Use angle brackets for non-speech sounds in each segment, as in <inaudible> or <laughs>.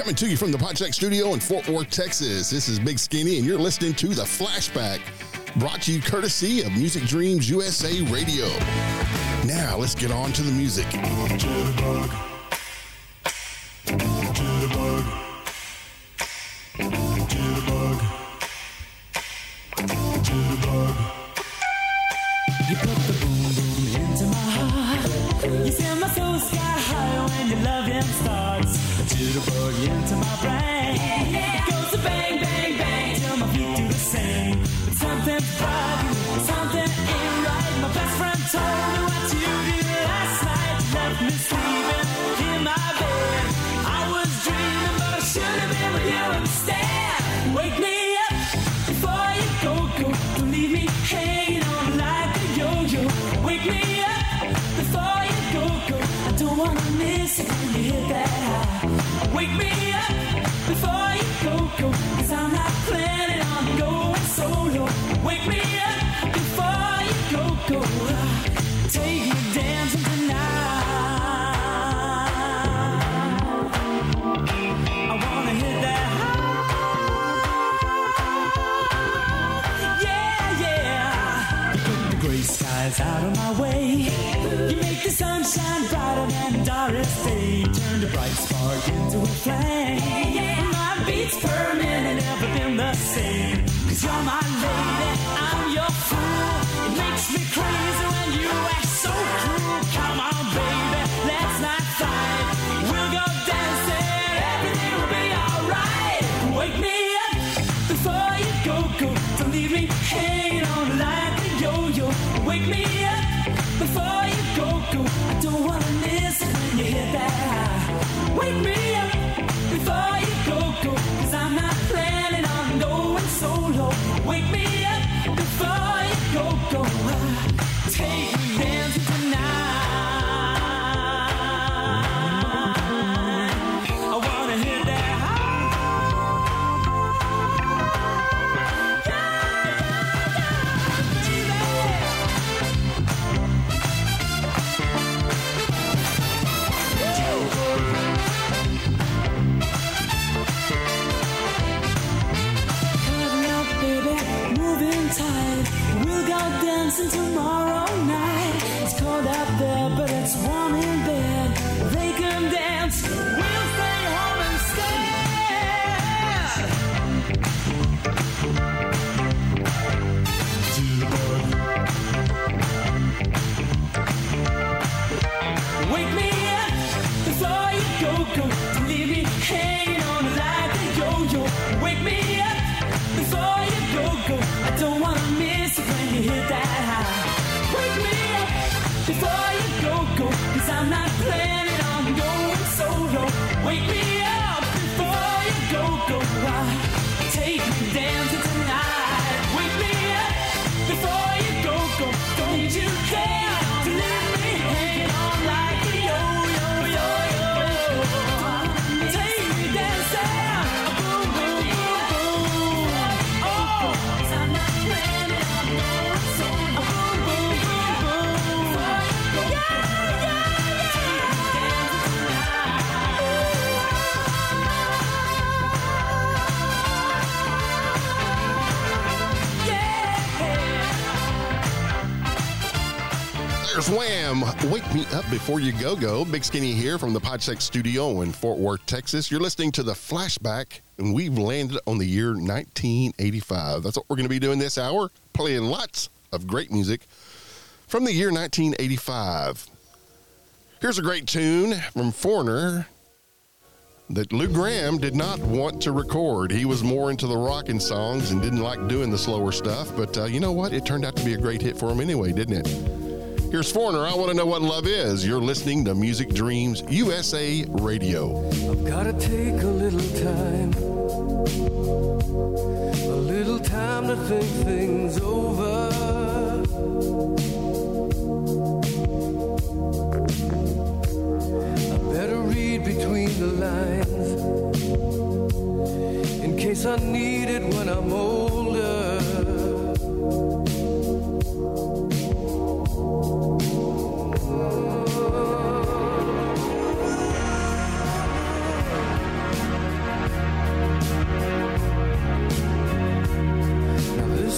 Coming to you from the PodShack Studio in Fort Worth, Texas. This is Big Skinny, and you're listening to The Flashback, brought to you courtesy of Music Dreams USA Radio. Now, let's get on to the music. same. My beats per minute never been the same. Cause you're my lady. before you go go, Big Skinny here from the PodShack Studio in Fort Worth, Texas. You're listening to the flashback, and we've landed on the year 1985. That's what we're going to be doing this hour, playing lots of great music from the year 1985. Here's a great tune from Foreigner that Lou Gramm did not want to record. He was more into the rockin' songs and didn't like doing the slower stuff, but uh, you know what? It turned out to be a great hit for him anyway, didn't it? Here's Foreigner. I want to know what love is. You're listening to Music Dreams USA Radio. I've got to take a little time, a little time to think things over. I better read between the lines in case I need it when I'm old.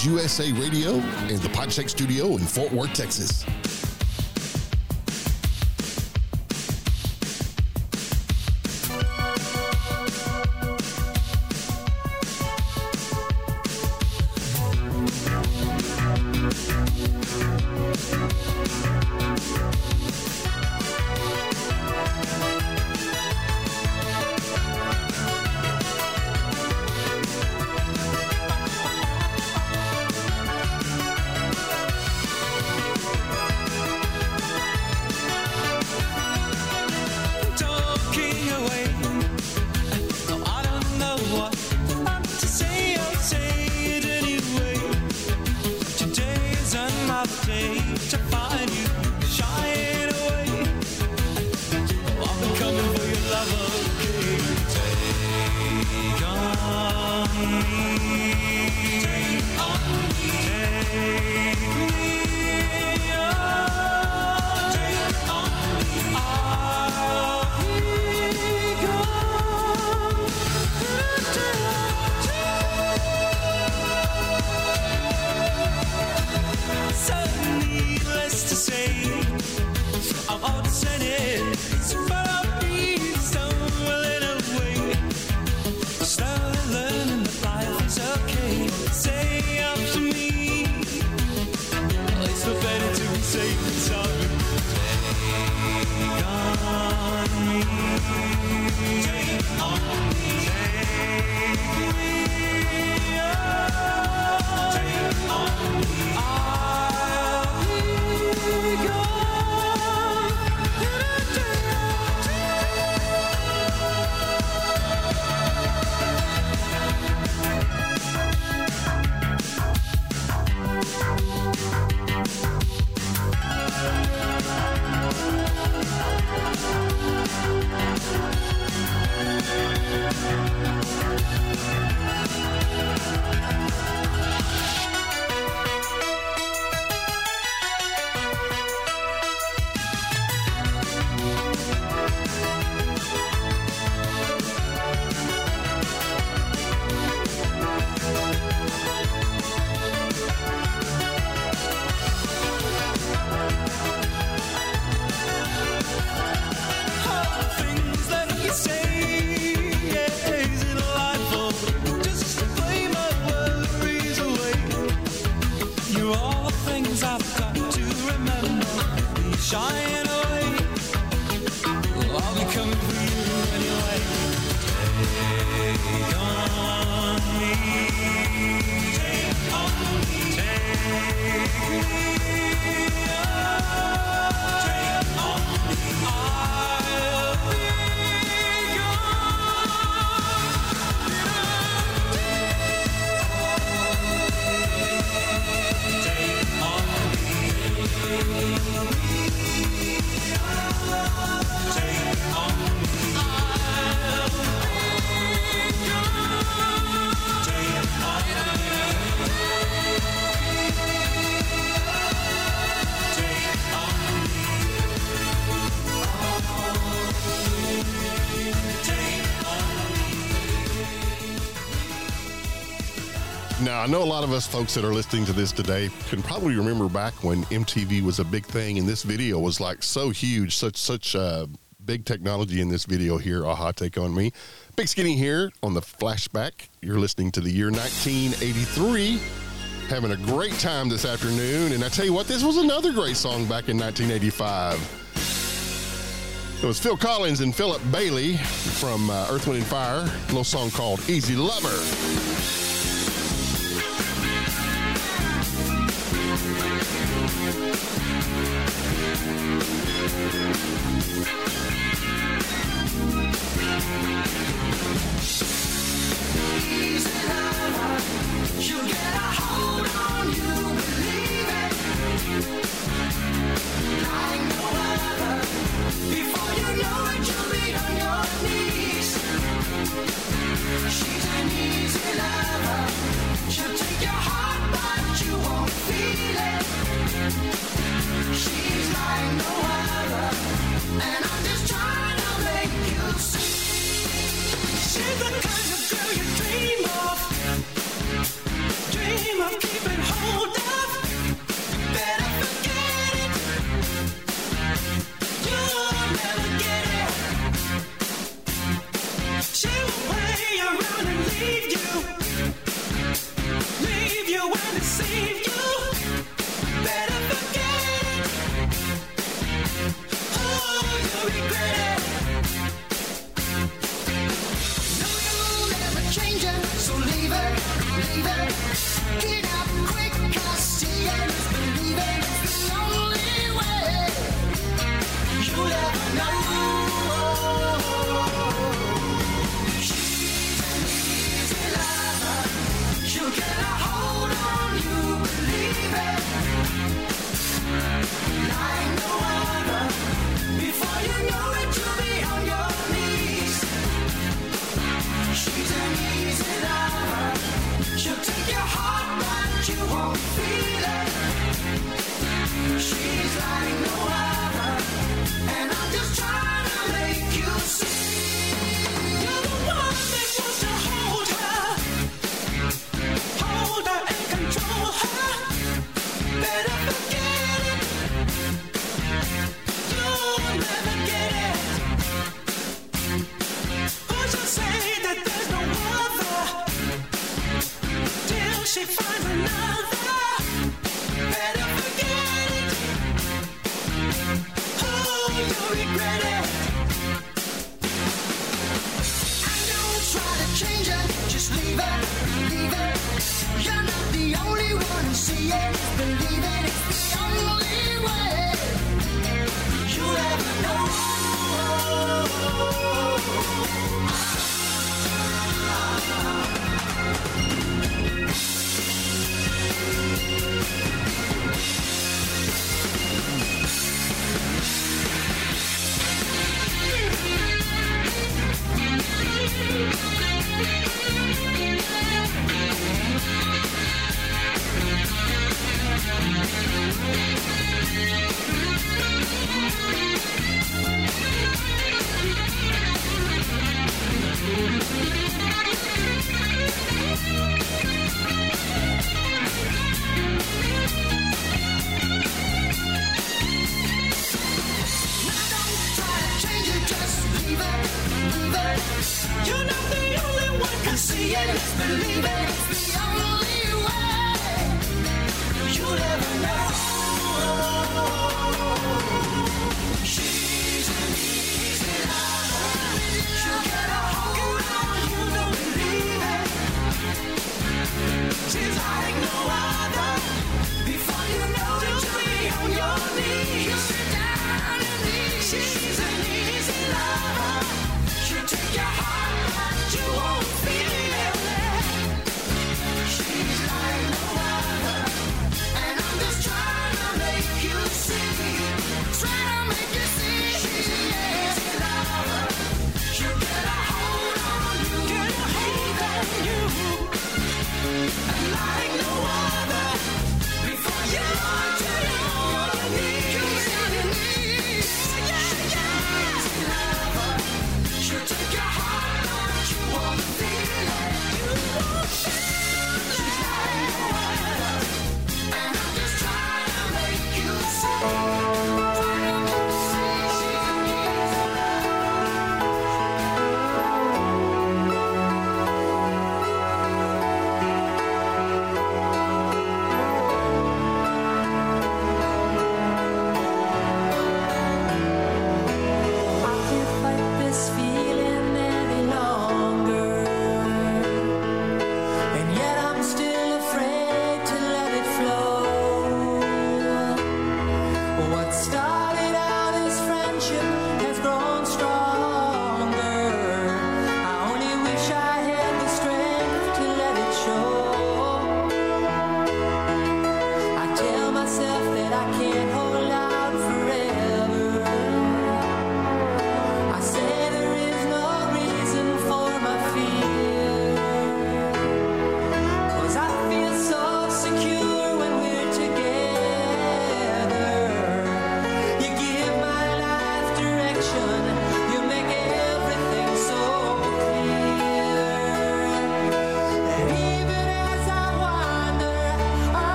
Dreams USA Radio and the PodShack Studio in Fort Worth, Texas. Know a lot of us folks that are listening to this today can probably remember back when MTV was a big thing and this video was like so huge, such such uh, big technology in this video here. a-ha, take on me. Big Skinny here on the flashback. You're listening to the year 1983. Having a great time this afternoon. And I tell you what, this was another great song back in 1985. It was Phil Collins and Philip Bailey from uh, Earth, Wind, and Fire. A little song called Easy Lover.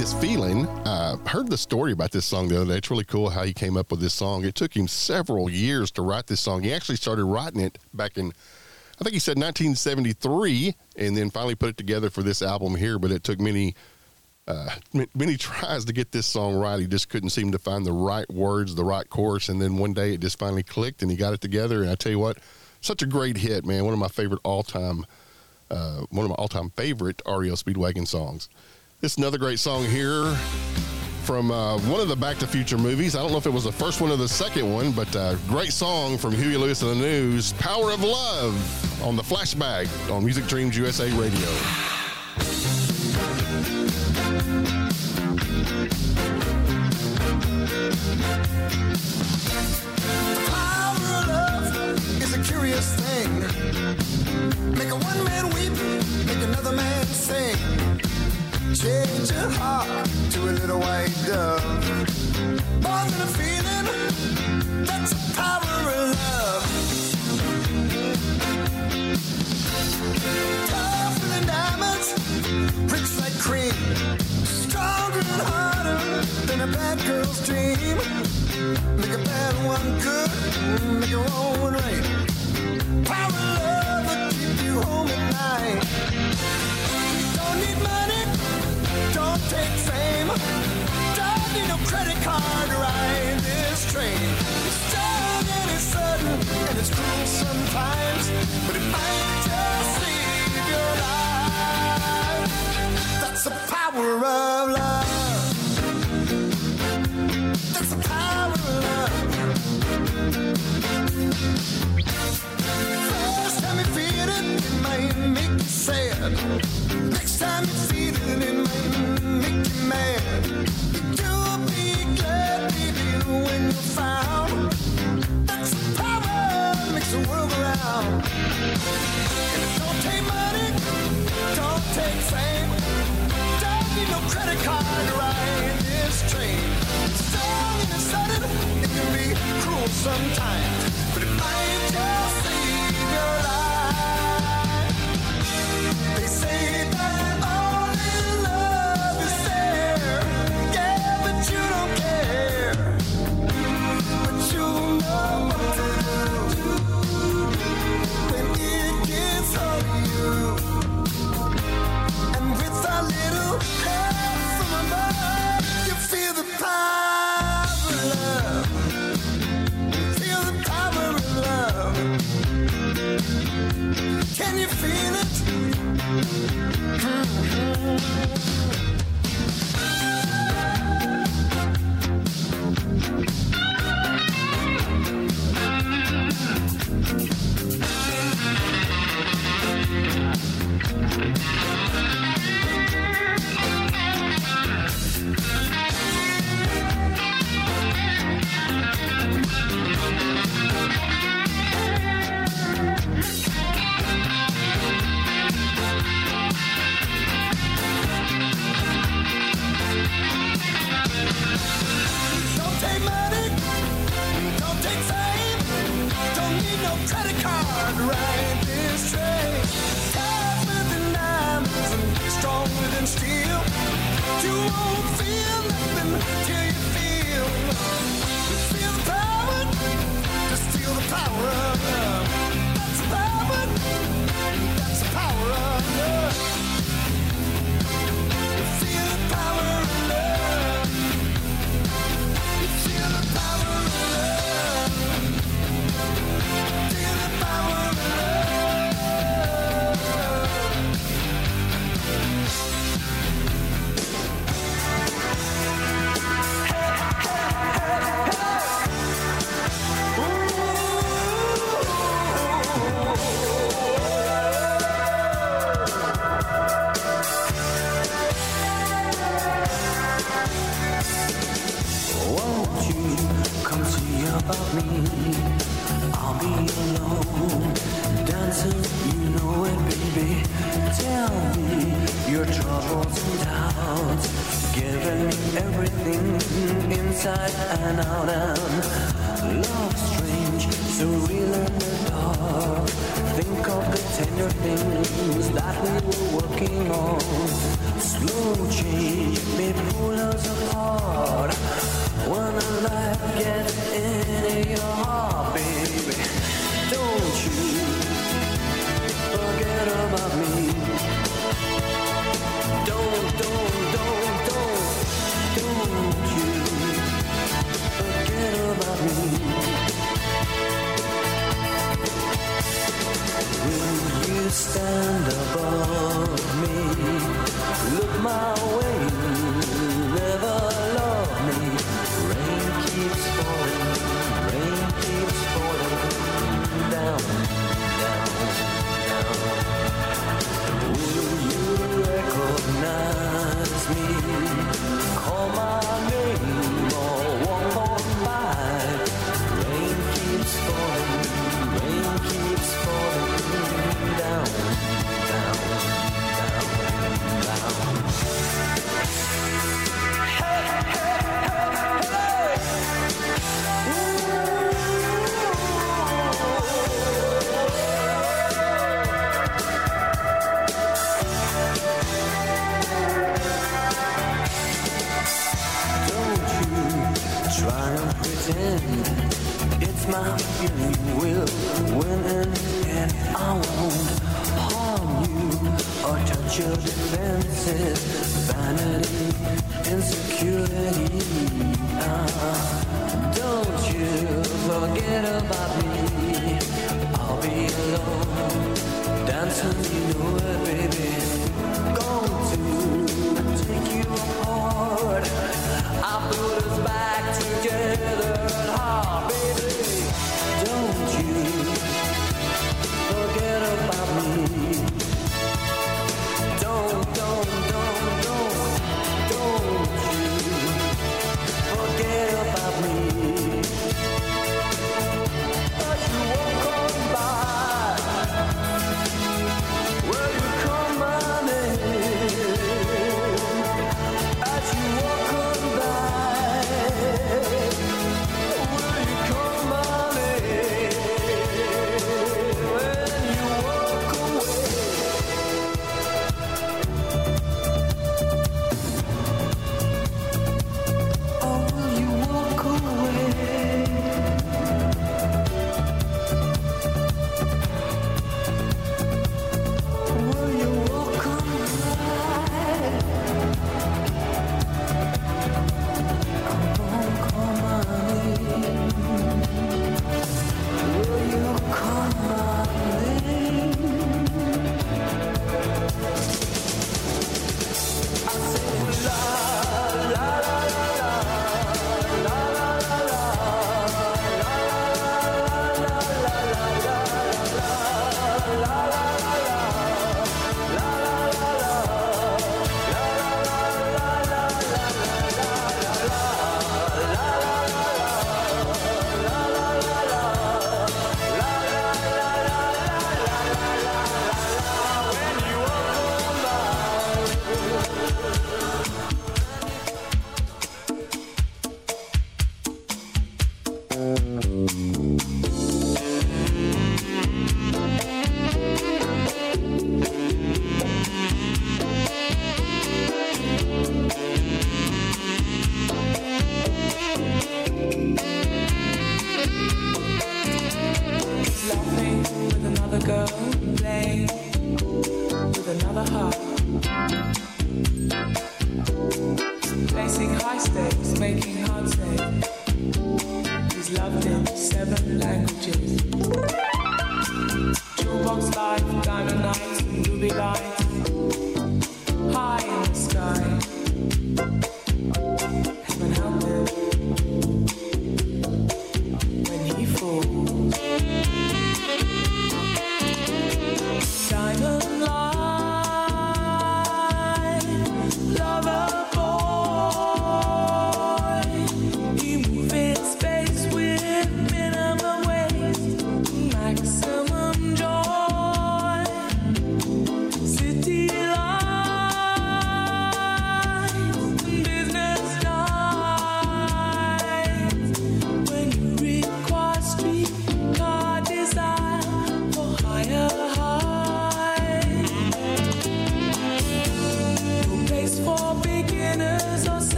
This feeling. I heard the story about this song the other day. It's really cool how he came up with this song. It took him several years to write this song. He actually started writing it back in, I think he said 1973, and then finally put it together for this album here. But it took many, uh, many <laughs> tries to get this song right. He just couldn't seem to find the right words, the right chorus, and then one day it just finally clicked, and he got it together. And I tell you what, such a great hit, man. One of my favorite all-time uh, one of my all-time favorite REO Speedwagon songs. Is another great song here from uh, one of the Back to Future movies. I don't know if it was the first one or the second one, but uh, great song from Huey Lewis and the News, "Power of Love" on the Flashback on Music Dreams USA Radio. power of love is a curious thing. Make a one man weep, make another man sing. Change your heart to a little white dove. More than a feeling, that's the power of love. Tougher than diamonds, rich like cream. Stronger and harder than a bad girl's dream.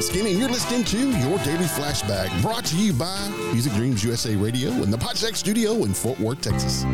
Hank Skinny, and you're listening to Your Daily Flashback, brought to you by Music Dreams USA Radio in the PodShack Studio in Fort Worth, Texas.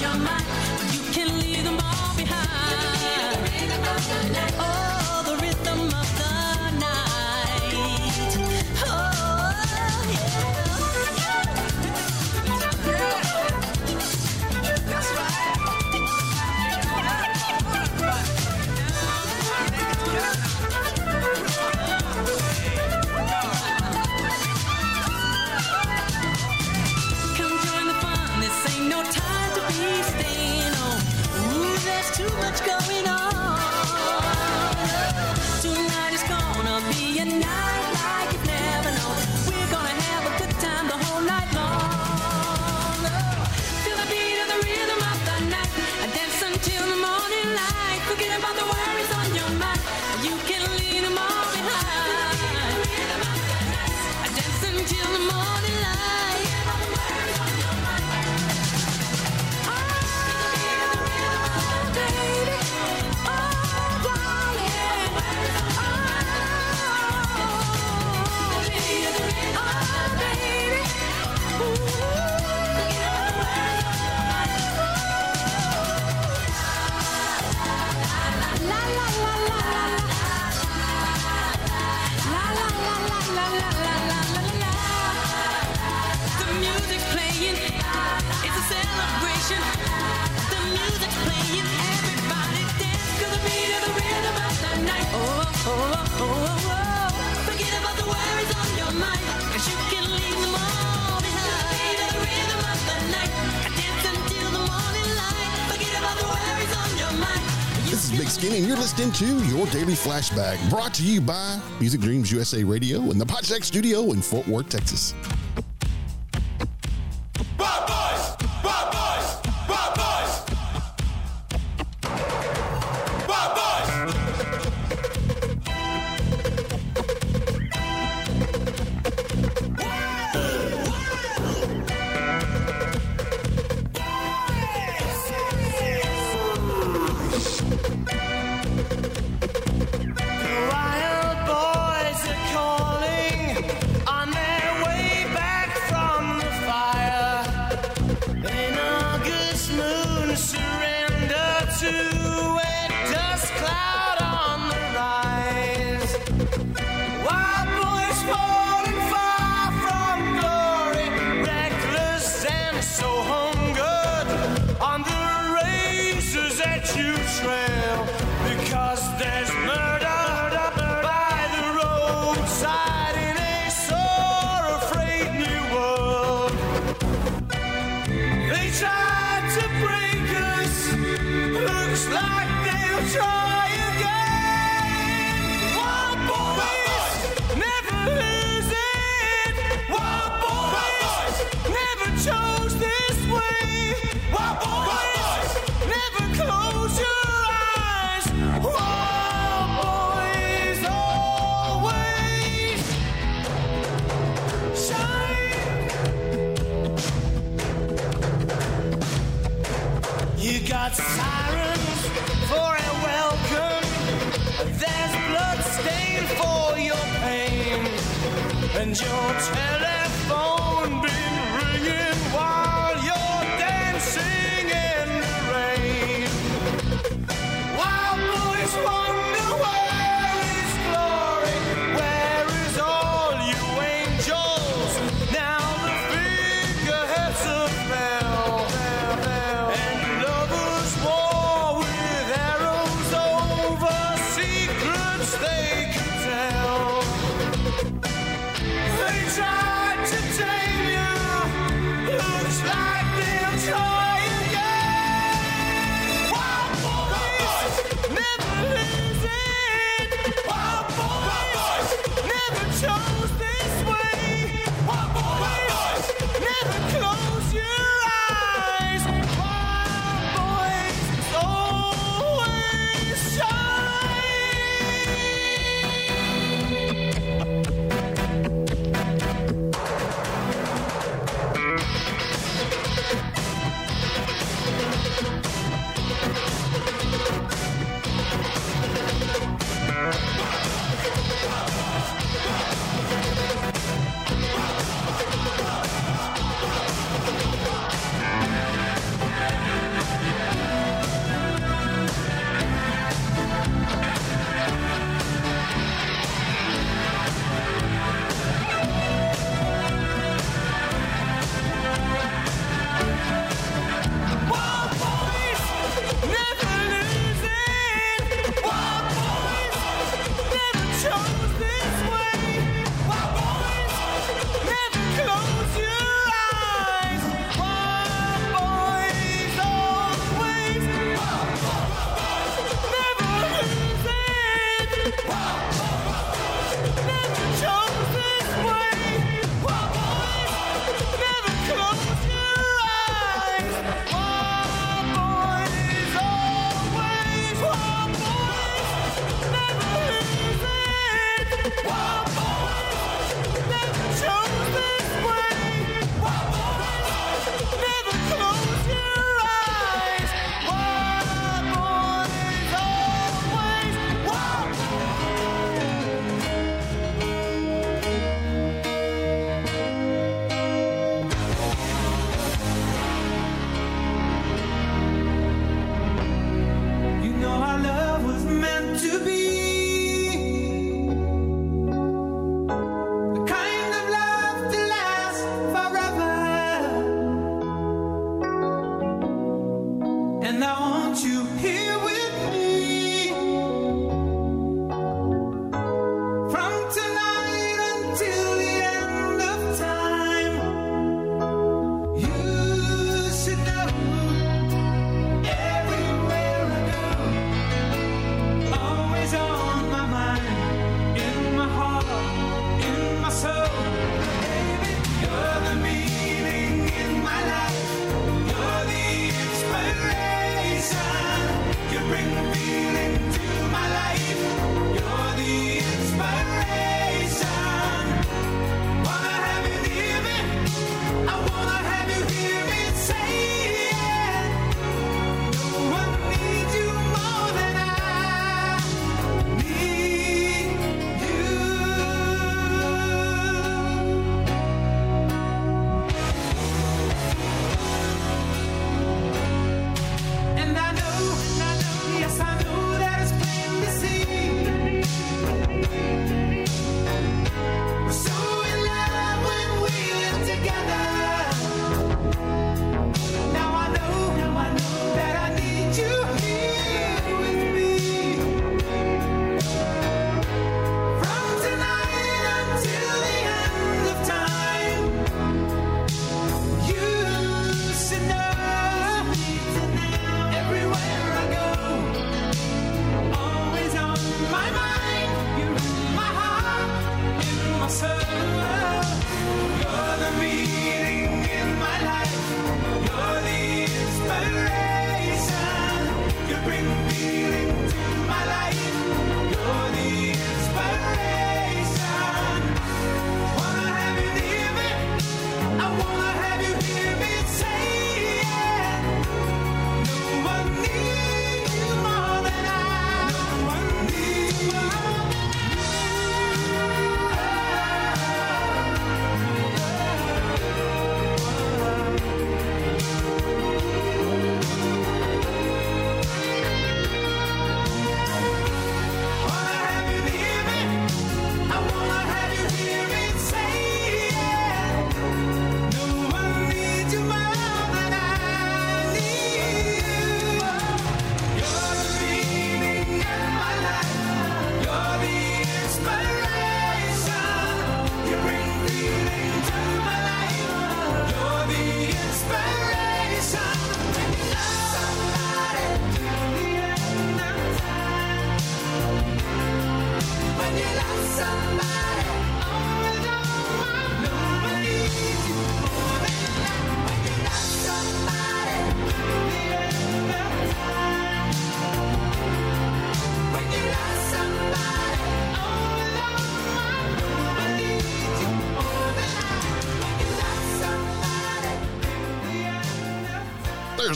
your mind, you can leave them all behind. Oh. Big Skinny, and you're listening to Your Daily Flashback, brought to you by Music Dreams USA Radio and the PodShack Studio in Fort Worth, Texas.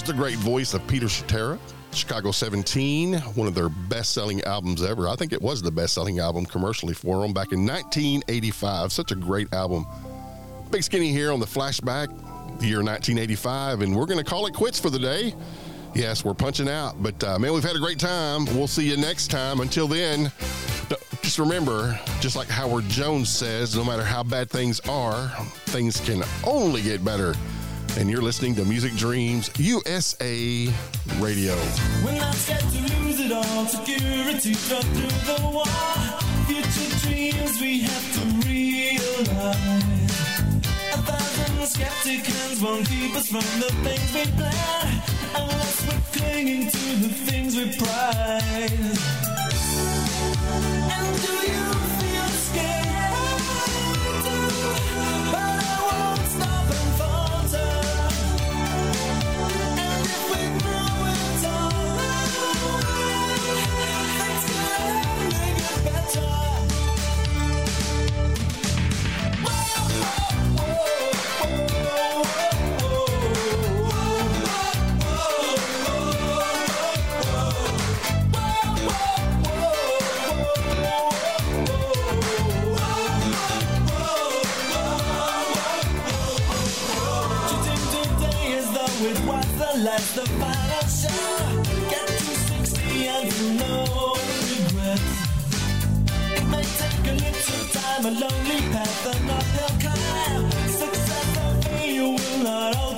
The great voice of Peter Cetera. Chicago 17, one of their best selling albums ever. I think it was the best selling album commercially for them back in 1985. Such a great album. Big Skinny here on the flashback, the year 1985, and we're going to call it quits for the day. Yes, we're punching out, but uh, man, we've had a great time. We'll see you next time. Until then, just remember, just like Howard Jones says, no matter how bad things are, things can only get better. And you're listening to Music Dreams USA Radio. To lose it all. Security cut through the wall. Future dreams we have to realize. A thousand skeptic hands won't keep us from the things we plan. Unless we're clinging to the things we prize. And do you was the final show. Get to 60 and no regrets. It may take a little time, a lonely path, an uphill climb. Success hopefully, you will be